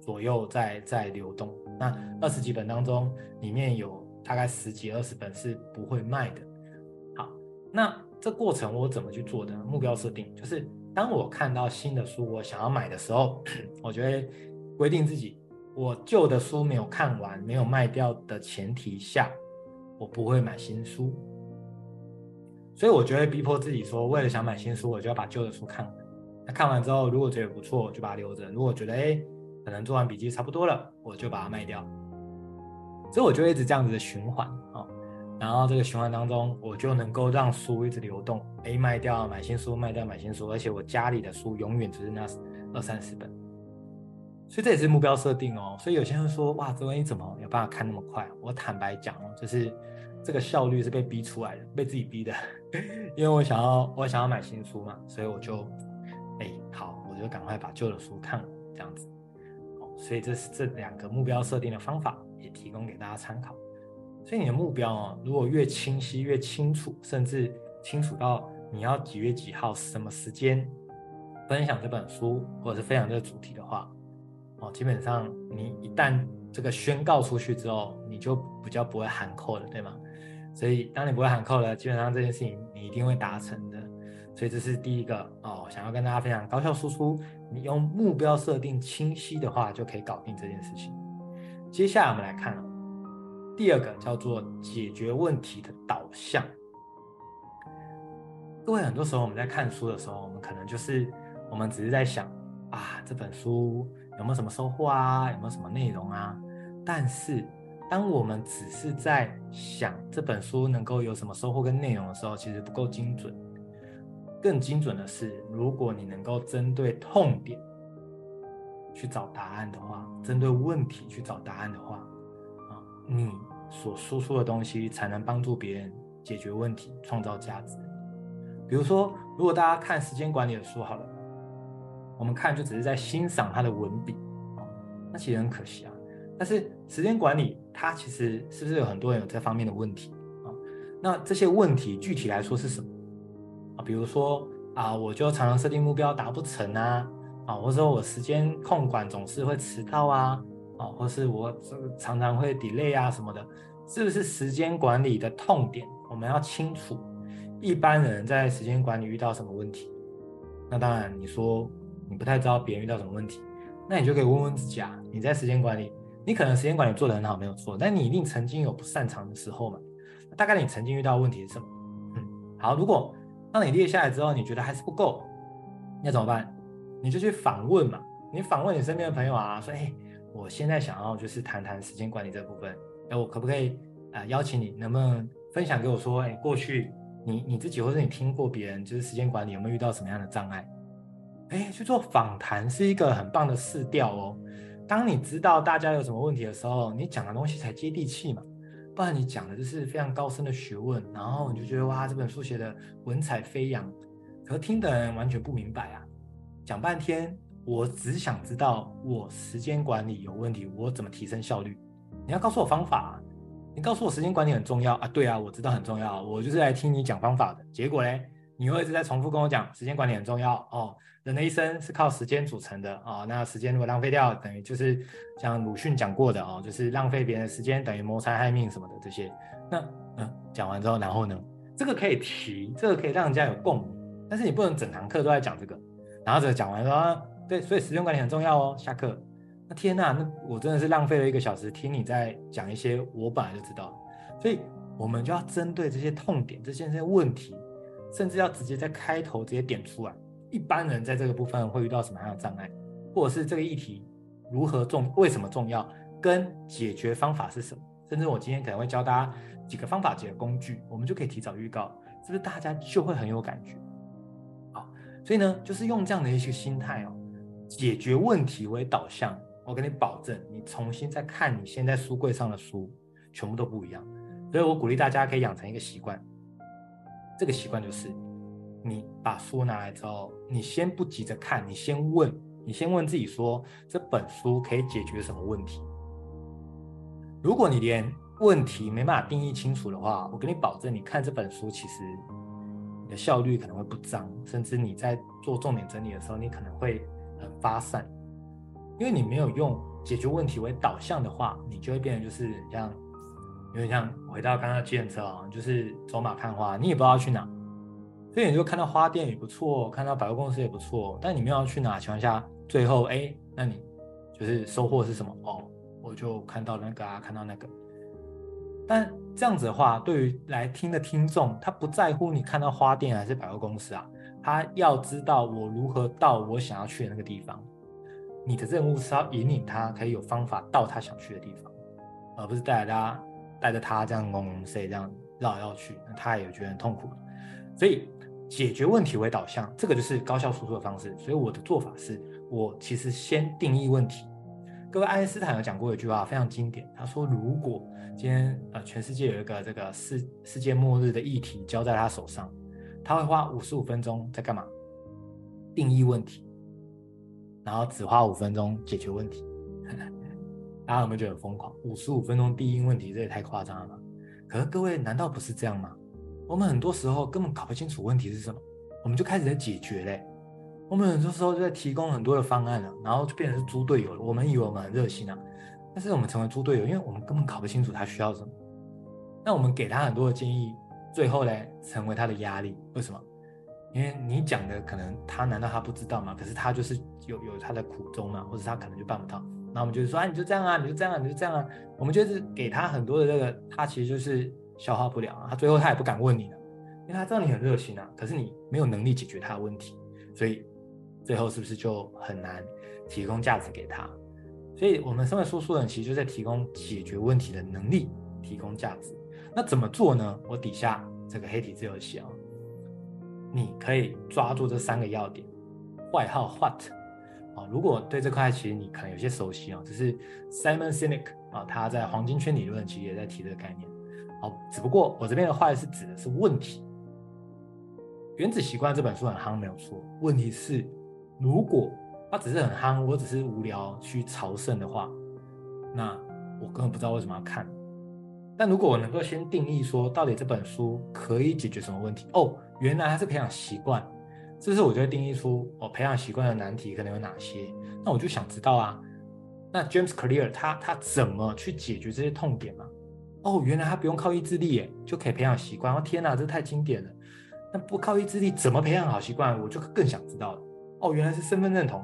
左右在在流动，那二十几本当中，里面有大概十几二十本是不会卖的。好，那这过程我怎么去做的？目标设定就是，当我看到新的书我想要买的时候，*clears throat* 我就会规定自己，我旧的书没有看完、没有卖掉的前提下，我不会买新书。所以我就会逼迫自己说，为了想买新书，我就要把旧的书看完。那看完之后，如果觉得不错，就把它留着；如果觉得哎。可能做完笔记差不多了，我就把它卖掉。所以我就一直这样子的循环啊，然后这个循环当中，我就能够让书一直流动，哎，卖掉买新书，卖掉买新书，而且我家里的书永远只是那二三十本。所以这也是目标设定哦。所以有些人说，哇，泽文你怎么有办法看那么快？我坦白讲哦，就是这个效率是被逼出来的，被自己逼的。*laughs* 因为我想要，我想要买新书嘛，所以我就，哎，好，我就赶快把旧的书看了，这样子。所以这是这两个目标设定的方法，也提供给大家参考。所以你的目标哦，如果越清晰、越清楚，甚至清楚到你要几月几号、什么时间分享这本书，或者是分享这个主题的话，哦，基本上你一旦这个宣告出去之后，你就比较不会喊扣了，对吗？所以当你不会喊扣了，基本上这件事情你一定会达成的。所以这是第一个哦，想要跟大家分享高效输出，你用目标设定清晰的话，就可以搞定这件事情。接下来我们来看第二个叫做解决问题的导向。各位，很多时候我们在看书的时候，我们可能就是我们只是在想啊，这本书。有没有什么收获啊？有没有什么内容啊？但是，当我们只是在想这本书能够有什么收获跟内容的时候，其实不够精准。更精准的是，如果你能够针对痛点去找答案的话，针对问题去找答案的话，啊，你所输出的东西才能帮助别人解决问题，创造价值。比如说，如果大家看时间管理的书好了。我们看就只是在欣赏他的文笔，啊，那其实很可惜啊。但是时间管理它其实是不是有很多人有这方面的问题啊？那这些问题具体来说是什么？比如说啊，我就常常设定目标达不成啊，啊，或者说我时间控管总是会迟到啊，啊，或是我常常会 delay 啊什么的，是不是时间管理的痛点？我们要清楚一般人在时间管理遇到什么问题。那当然你说。你不太知道别人遇到什么问题，那你就可以问问自己啊。你在时间管理，你可能时间管理做得很好，没有错，但你一定曾经有不擅长的时候嘛。大概你曾经遇到问题是什么？嗯，好，如果当你列下来之后，你觉得还是不够，那怎么办？你就去访问嘛。你访问你身边的朋友啊，说，哎，我现在想要就是谈谈时间管理这部分，哎，我可不可以啊、邀请你，能不能分享给我说，哎，过去你你自己或者你听过别人就是时间管理有没有遇到什么样的障碍？哎，去做访谈是一个很棒的试调哦。当你知道大家有什么问题的时候，你讲的东西才接地气嘛。不然你讲的就是非常高深的学问，然后你就觉得哇，这本书写的文采飞扬，可听的人完全不明白啊。讲半天，我只想知道我时间管理有问题，我怎么提升效率？你要告诉我方法啊。你告诉我时间管理很重要啊，对啊，我知道很重要，我就是来听你讲方法的。结果嘞，你又一直在重复跟我讲时间管理很重要哦。人的一生是靠时间组成的啊、那时间如果浪费掉，等于就是像鲁迅讲过的哦，就是浪费别人的时间等于谋财害命什么的这些。那嗯，讲完之后，然后呢，这个可以提，这个可以让人家有共鸣，但是你不能整堂课都在讲这个。然后这个讲完说啊，对，所以时间管理很重要哦。下课，那天呐，那我真的是浪费了一个小时听你在讲一些我本来就知道，所以我们就要针对这些痛点、这些这些问题，甚至要直接在开头直接点出来。一般人在这个部分会遇到什么样的障碍，或者是这个议题如何重，为什么重要，跟解决方法是什么？甚至我今天可能会教大家几个方法、几个工具，我们就可以提早预告，是不是大家就会很有感觉？好，所以呢，就是用这样的一些心态哦，解决问题为导向，我给你保证，你重新再看你现在书柜上的书，全部都不一样。所以我鼓励大家可以养成一个习惯，这个习惯就是。你把书拿来之后，你先不急着看，你先问，你先问自己说，这本书可以解决什么问题？如果你连问题没办法定义清楚的话，我跟你保证，你看这本书其实你的效率可能会不彰，甚至你在做重点整理的时候，你可能会很发散，因为你没有用解决问题为导向的话，你就会变得就是像，有点像回到刚刚计程车啊，就是走马看花，你也不知道去哪。所以你就看到花店也不错，看到百货公司也不错，但你们要去哪情况下，最后哎，那你就是收获是什么？哦，我就看到那个啊，看到那个。但这样子的话，对于来听的听众，他不在乎你看到花店还是百货公司啊，他要知道我如何到我想要去的那个地方。你的任务是要引领他可以有方法到他想去的地方，而不是带着他带着他这样嗡嗡塞这样绕来绕去，那他也觉得很痛苦。所以解决问题为导向，这个就是高效输出的方式。所以我的做法是，我其实先定义问题。各位，爱因斯坦有讲过一句话非常经典，他说：“如果今天呃全世界有一个这个世世界末日的议题交在他手上，他会花五十五分钟在干嘛？定义问题，然后只花五分钟解决问题。*laughs* 大家有没有觉得很疯狂？五十五分钟定义问题，这也太夸张了吧？可是各位，难道不是这样吗？我们很多时候根本搞不清楚问题是什么，我们就开始在解决嘞。”我们很多时候就在提供很多的方案了，然后就变成是猪队友了。我们以为我们很热心啊，但是我们成为猪队友，因为我们根本搞不清楚他需要什么。那我们给他很多的建议，最后呢，成为他的压力。为什么？因为你讲的可能他难道他不知道吗？可是他就是有有他的苦衷嘛，或者他可能就办不到。那我们就是说，啊，你就这样啊，你就这样啊，你就这样啊。我们就是给他很多的这个，他其实就是消化不了啊。他最后他也不敢问你了，因为他知道你很热心啊，可是你没有能力解决他的问题，所以。最后是不是就很难提供价值给他？所以，我们身为说书人，其实就在提供解决问题的能力，提供价值。那怎么做呢？我底下这个黑体字有写啊，你可以抓住这三个要点外号、What。啊，如果对这块其实你可能有些熟悉啊，只是 Simon Sinek 啊，他在黄金圈理论其实也在提这个概念。好，只不过我这边的 Why 是指的是问题。原子习惯这本书很夯，没有错。问题是。如果它只是很夯，我只是无聊去朝圣的话，那我根本不知道为什么要看。但如果我能够先定义说，到底这本书可以解决什么问题？哦，原来它是培养习惯，这是我就会定义出哦，培养习惯的难题可能有哪些？那我就想知道啊，那 James Clear 他他怎么去解决这些痛点嘛？哦，原来他不用靠意志力耶，就可以培养习惯。哦，天哪，这太经典了！那不靠意志力怎么培养好习惯？我就更想知道了。哦，原来是身份认同。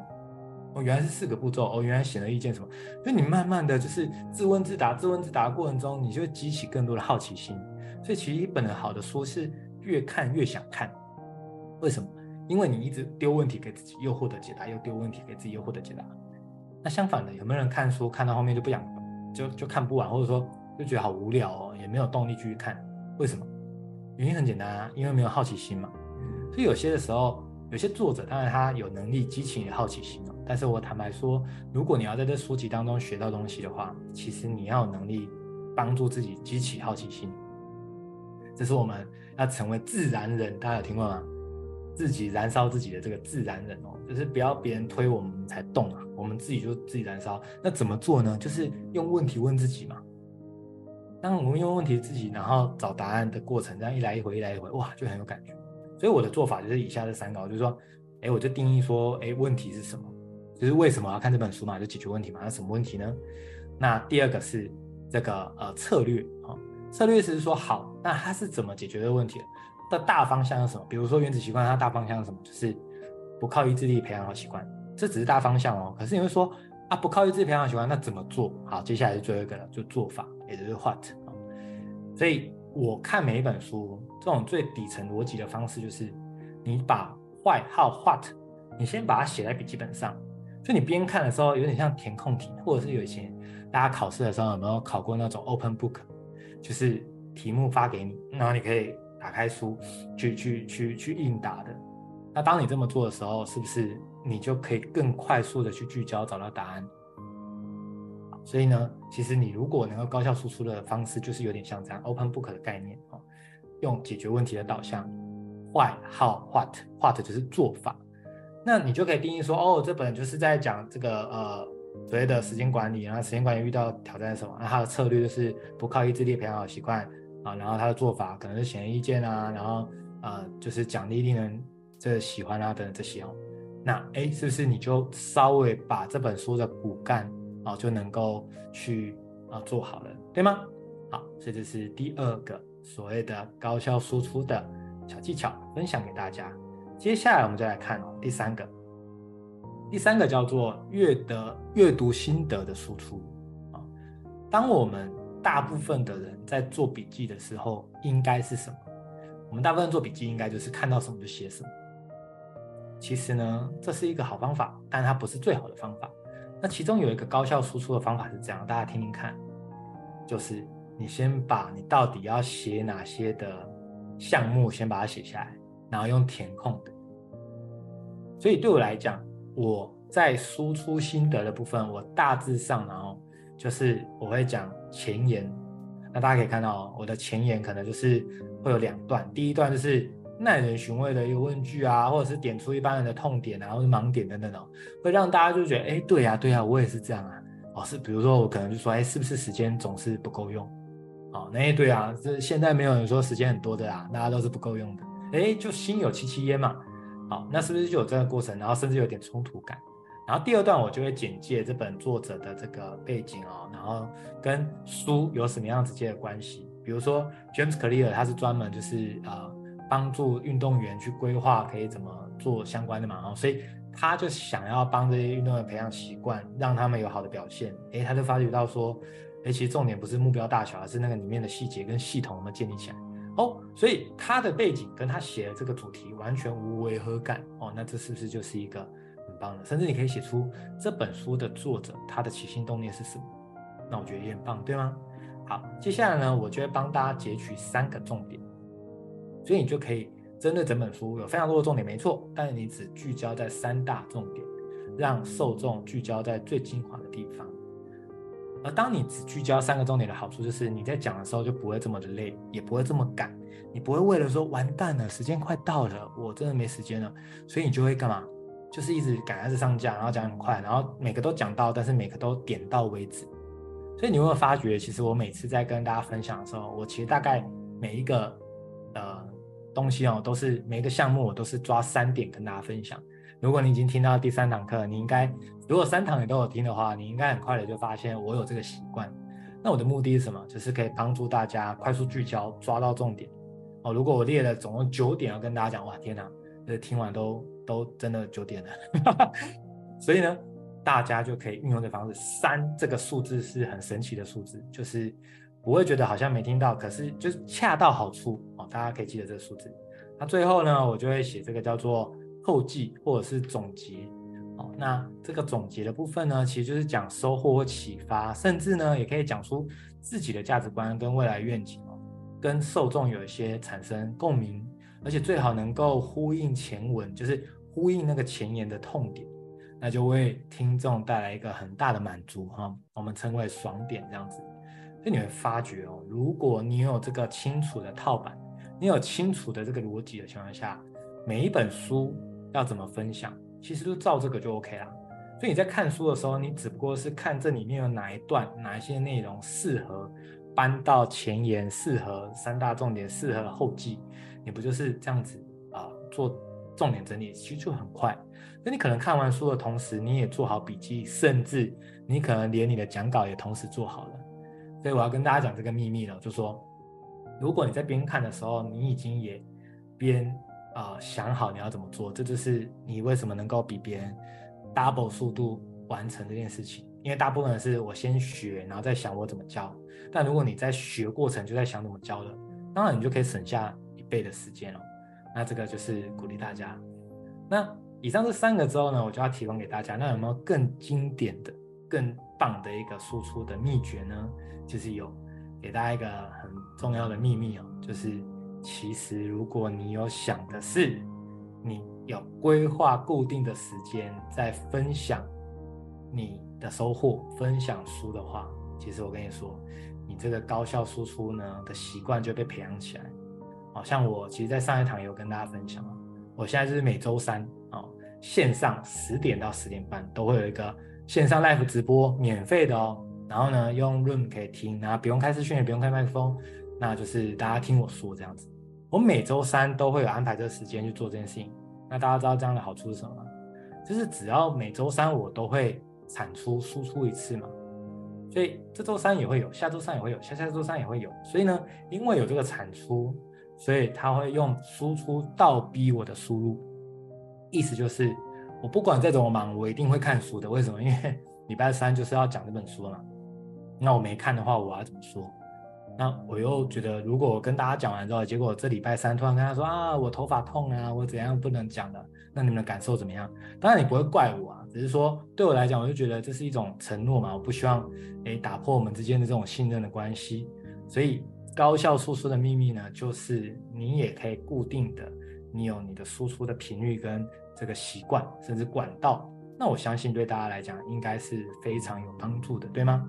哦，原来是四个步骤。哦，原来显而易见什么？所以你慢慢的就是自问自答，自问自答的过程中，你就会激起更多的好奇心。所以其实一本好的书是越看越想看。为什么？因为你一直丢问题给自己，又获得解答；又丢问题给自己，又获得解答。那相反的，有没有人看书看到后面就不想，就就看不完，或者说就觉得好无聊哦，也没有动力继续看？为什么？原因很简单啊，因为没有好奇心嘛。所以有些的时候。有些作者当然他有能力激起你的好奇心，但是我坦白说，如果你要在这书籍当中学到东西的话，其实你要有能力帮助自己激起好奇心。这是我们要成为自然人，大家有听过吗？自己燃烧自己的这个自然人哦，就是不要别人推我们才动啊，我们自己就自己燃烧。那怎么做呢？就是用问题问自己嘛。当我们用问题自己，然后找答案的过程，这样一来一回，一来一回，哇，就很有感觉。所以我的做法就是以下这三个，就是说，哎，我就定义说，哎，问题是什么？就是为什么要看这本书嘛？就解决问题嘛？那什么问题呢？那第二个是这个呃策略啊，策略是说好，那它是怎么解决的问题的？的大方向是什么？比如说原子习惯，它大方向是什么？就是不靠意志力培养好习惯，这只是大方向哦。可是你会说啊，不靠意志力培养好习惯，那怎么做？好，接下来是最后一个了，就做法，也就是 what 啊。所以。我看每一本书，这种最底层逻辑的方式就是，你把 why、how、what，你先把它写在笔记本上，就你边看的时候，有点像填空题，或者是有一些大家考试的时候有没有考过那种 open book，就是题目发给你，然后你可以打开书去去去去应答的。那当你这么做的时候，是不是你就可以更快速的去聚焦找到答案？所以呢，其实你如果能够高效输出的方式，就是有点像这样 open book 的概念哦，用解决问题的导向，why、how、what、what 就是做法，那你就可以定义说，哦，这本就是在讲这个呃所谓的时间管理，然后时间管理遇到挑战是什么？那它的策略就是不靠意志力培养好习惯啊，然后它的做法可能是显而易见啊，然后呃就是奖励令人这喜欢啊等等这些哦，那哎，是不是你就稍微把这本书的骨干？哦，就能够去啊做好了，对吗？好，所以这是第二个所谓的高效输出的小技巧，分享给大家。接下来我们再来看哦，第三个，第三个叫做阅读阅读心得的输出啊。当我们大部分的人在做笔记的时候，应该是什么？我们大部分做笔记应该就是看到什么就写什么。其实呢，这是一个好方法，但它不是最好的方法。那其中有一个高效输出的方法是这样，大家听听看，就是你先把你到底要写哪些的项目先把它写下来，然后用填空的。所以对我来讲，我在输出心得的部分，我大致上然后就是我会讲前言。那大家可以看到，我的前言可能就是会有两段，第一段就是。耐人寻味的一个问句啊，或者是点出一般人的痛点啊，或者盲点等等哦，会让大家就觉得，哎，对呀，对呀，我也是这样啊。哦，是，比如说我可能就说，哎，是不是时间总是不够用？哦，那对啊，这现在没有人说时间很多的啊，大家都是不够用的。哎，就心有戚戚焉嘛。好，那是不是就有这个过程？然后甚至有点冲突感。然后第二段我就会简介这本作者的这个背景哦，然后跟书有什么样直接的关系？比如说 James Clear 他是专门就是呃。帮助运动员去规划可以怎么做相关的嘛，哦所以他就想要帮这些运动员培养习惯，让他们有好的表现。诶，他就发觉到说，诶，其实重点不是目标大小，而是那个里面的细节跟系统有没有建立起来。哦，所以他的背景跟他写的这个主题完全无违和感。哦，那这是不是就是一个很棒的？甚至你可以写出这本书的作者他的起心动念是什么？那我觉得也很棒，对吗？好，接下来呢，我就会帮大家截取三个重点。所以你就可以针对整本书有非常多的重点，没错，但是你只聚焦在三大重点，让受众聚焦在最精华的地方。而当你只聚焦三个重点的好处，就是你在讲的时候就不会这么的累，也不会这么赶，你不会为了说完蛋了，时间快到了，我真的没时间了，所以你就会干嘛？就是一直赶着上架，然后讲很快，然后每个都讲到，但是每个都点到为止。所以你会发觉，其实我每次在跟大家分享的时候，我其实大概每一个。东西哦，都是每个项目我都是抓三点跟大家分享。如果你已经听到第三堂课，你应该如果三堂你都有听的话，你应该很快的就发现我有这个习惯。那我的目的是什么？就是可以帮助大家快速聚焦，抓到重点。哦，如果我列了总共九点要跟大家讲，哇，天哪，这听完都都真的九点了。*laughs* 所以呢，大家就可以运用这方式。三这个数字是很神奇的数字，就是。不会觉得好像没听到，可是就是恰到好处哦。大家可以记得这个数字。那最后呢，我就会写这个叫做后记或者是总结哦。那这个总结的部分呢，其实就是讲收获或启发，甚至呢也可以讲出自己的价值观跟未来愿景哦，跟受众有一些产生共鸣，而且最好能够呼应前文，就是呼应那个前言的痛点，那就为听众带来一个很大的满足哈、我们称为爽点这样子。所以你会发觉哦，如果你有这个清楚的套板，你有清楚的这个逻辑的情况下，每一本书要怎么分享，其实都照这个就 OK 啦。所以你在看书的时候，你只不过是看这里面有哪一段、哪一些内容适合搬到前言，适合三大重点，适合后记，你不就是这样子啊、做重点整理，其实就很快。那你可能看完书的同时，你也做好笔记，甚至你可能连你的讲稿也同时做好了。所以我要跟大家讲这个秘密了，就说，如果你在边看的时候，你已经也边啊、想好你要怎么做，这就是你为什么能够比别人 double 速度完成这件事情。因为大部分是我先学，然后再想我怎么教。但如果你在学过程就在想怎么教的，当然你就可以省下一倍的时间了。那这个就是鼓励大家。那以上这三个之后呢，我就要提供给大家。那有没有更经典的、更棒的一个输出的秘诀呢？就是有给大家一个很重要的秘密哦，就是其实如果你有想的是，你有规划固定的时间在分享你的收获、分享书的话，其实我跟你说，你这个高效输出呢的习惯就被培养起来。好像我其实，在上一堂有跟大家分享，我现在就是每周三哦，线上十点到十点半都会有一个线上 live 直播，免费的哦。然后呢，用 Room 可以听，然后不用开视讯，也不用开麦克风，那就是大家听我说这样子。我每周三都会有安排这个时间去做这件事情。那大家知道这样的好处是什么吗？就是只要每周三我都会产出输出一次嘛，所以这周三也会有，下周三也会有，下下周三也会有。所以呢，因为有这个产出，所以他会用输出倒逼我的输入。意思就是，我不管再怎么忙，我一定会看书的。为什么？因为 *laughs* 礼拜三就是要讲这本书嘛。那我没看的话，我要怎么说？那我又觉得，如果我跟大家讲完之后，结果这礼拜三突然跟他说啊，我头发痛啊，我怎样不能讲了，那你们的感受怎么样？当然你不会怪我啊，只是说对我来讲，我就觉得这是一种承诺嘛，我不希望诶打破我们之间的这种信任的关系。所以高效输出的秘密呢，就是你也可以固定的，你有你的输出的频率跟这个习惯，甚至管道。那我相信对大家来讲应该是非常有帮助的，对吗？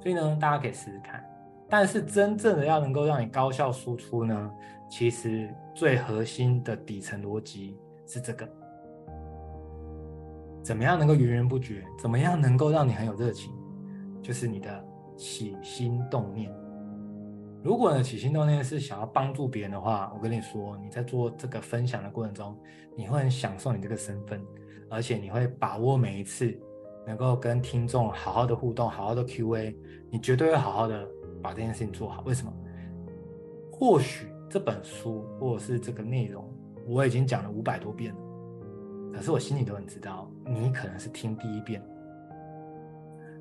所以呢，大家可以试试看。但是真正的要能够让你高效输出呢，其实最核心的底层逻辑是这个：怎么样能够源源不绝？怎么样能够让你很有热情？就是你的起心动念。如果呢，起心动念是想要帮助别人的话，我跟你说，你在做这个分享的过程中，你会很享受你这个身份，而且你会把握每一次能够跟听众好好的互动，好好的 Q&A，你绝对会好好的。把这件事情做好，为什么？或许这本书或者是这个内容，我已经讲了五百多遍了，可是我心里都很知道，你可能是听第一遍。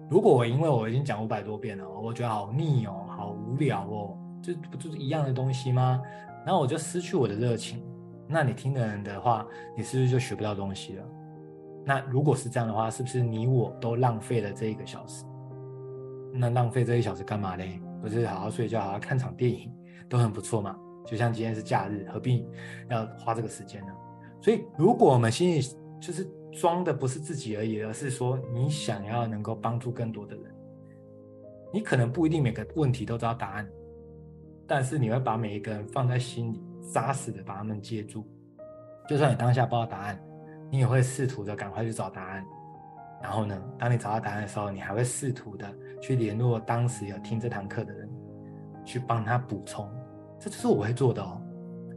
如果我因为我已经讲五百多遍了，我觉得好腻哦，好无聊哦，这不就是一样的东西吗？然后我就失去我的热情。那你听的人的话，你是不是就学不到东西了？那如果是这样的话，是不是你我都浪费了这一个小时？那浪费这一小时干嘛嘞？不是好好睡觉，好好看场电影，都很不错嘛。就像今天是假日，何必要花这个时间呢？所以，如果我们心里就是装的不是自己而已，而是说你想要能够帮助更多的人，你可能不一定每个问题都知道答案，但是你会把每一个人放在心里，扎实的把他们接住。就算你当下不知道答案，你也会试图的赶快去找答案。然后呢，当你找到答案的时候，你还会试图的去联络当时有听这堂课的人，去帮他补充。这就是我会做的哦。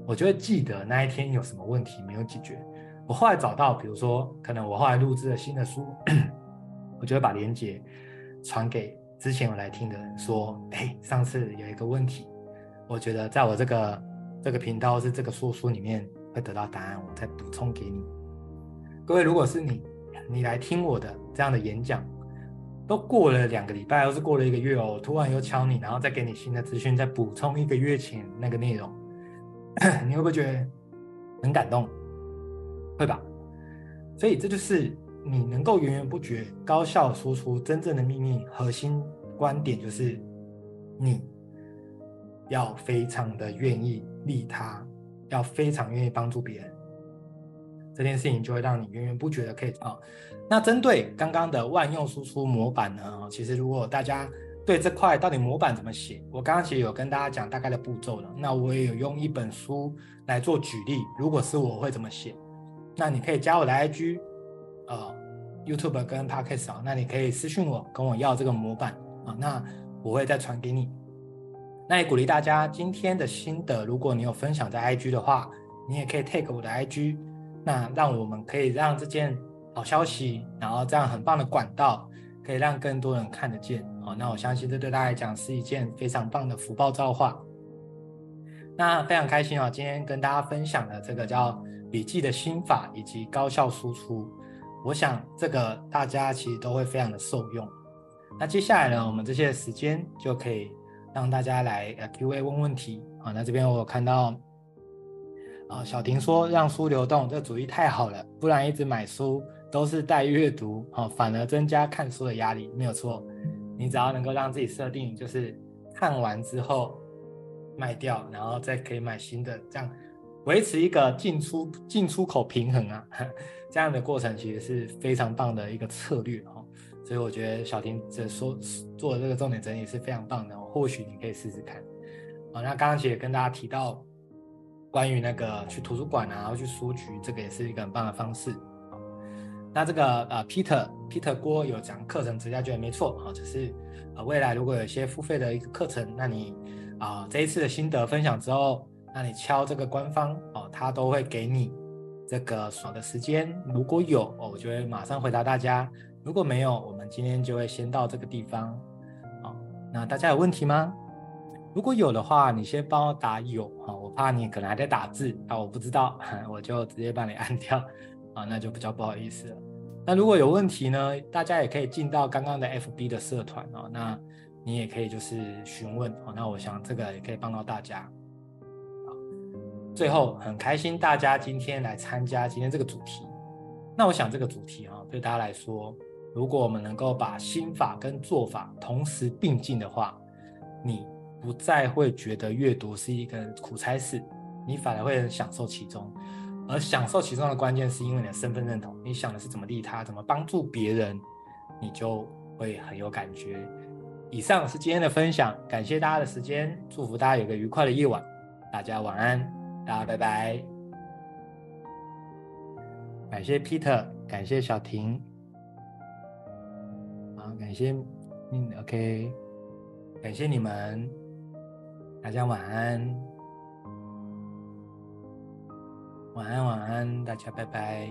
我就会记得那一天有什么问题没有解决。我后来找到，比如说，可能我后来录制了新的书，*coughs* 我就会把链接传给之前有来听的人，说：“哎，上次有一个问题，我觉得在我这个这个频道是这个说书里面会得到答案，我再补充给你。”各位，如果是你。你来听我的这样的演讲，都过了两个礼拜，或是过了一个月哦，突然又敲你，然后再给你新的资讯，再补充一个月前那个内容，*coughs* 你会不会觉得很感动？会吧？所以这就是你能够源源不绝、高效输出真正的秘密核心观点，就是你要非常的愿意利他，要非常愿意帮助别人。这件事情就会让你源源不绝的可以啊。那针对刚刚的万用输出模板呢？其实如果大家对这块到底模板怎么写，我刚刚其实有跟大家讲大概的步骤了。那我也有用一本书来做举例。如果是我会怎么写？那你可以加我的 IG，呃，YouTube 跟 Podcast 啊。那你可以私信我，跟我要这个模板啊。那我会再传给你。那也鼓励大家今天的心得，如果你有分享在 IG 的话，你也可以 take 我的 IG。那让我们可以让这件好消息，然后这样很棒的管道，可以让更多人看得见。好，那我相信这对大家来讲是一件非常棒的福报造化。那非常开心啊，今天跟大家分享的这个叫笔记的心法以及高效输出，我想这个大家其实都会非常的受用。那接下来呢，我们这些时间就可以让大家来呃 Q&A 问问题。啊，那这边我有看到。啊，小婷说让书流动，这主意太好了，不然一直买书都是待阅读，啊，反而增加看书的压力，没有错。你只要能够让自己设定，就是看完之后卖掉，然后再可以买新的，这样维持一个进出进出口平衡啊，*laughs* 这样的过程其实是非常棒的一个策略哦。所以我觉得小婷这说做的这个重点整理是非常棒的，或许你可以试试看。好，那刚刚其实也跟大家提到。关于那个去图书馆啊，然后去书局，这个也是一个很棒的方式。那这个呃，Peter Peter 郭有讲课程直接觉得没错啊，只是呃未来如果有一些付费的一个课程，那你啊、这一次的心得分享之后，那你敲这个官方哦，他都会给你这个爽的时间。如果有哦，我就会马上回答大家；如果没有，我们今天就会先到这个地方。好，那大家有问题吗？如果有的话，你先帮我打有哈，我怕你可能还在打字啊，我不知道，*laughs* 我就直接帮你按掉啊，那就比较不好意思了。那如果有问题呢，大家也可以进到刚刚的 FB 的社团哦，那你也可以就是询问哦。那我想这个也可以帮到大家。好，最后很开心大家今天来参加今天这个主题。那我想这个主题哈，对大家来说，如果我们能够把心法跟做法同时并进的话，你不再会觉得阅读是一个苦差事，你反而会很享受其中。而享受其中的关键是因为你的身份认同，你想的是怎么利他，怎么帮助别人，你就会很有感觉。以上是今天的分享，感谢大家的时间，祝福大家有个愉快的夜晚，大家晚安，大家拜拜。感谢 Peter，感谢小婷，谢嗯，OK，感谢你们，大家晚安。晚安，晚安，大家拜拜。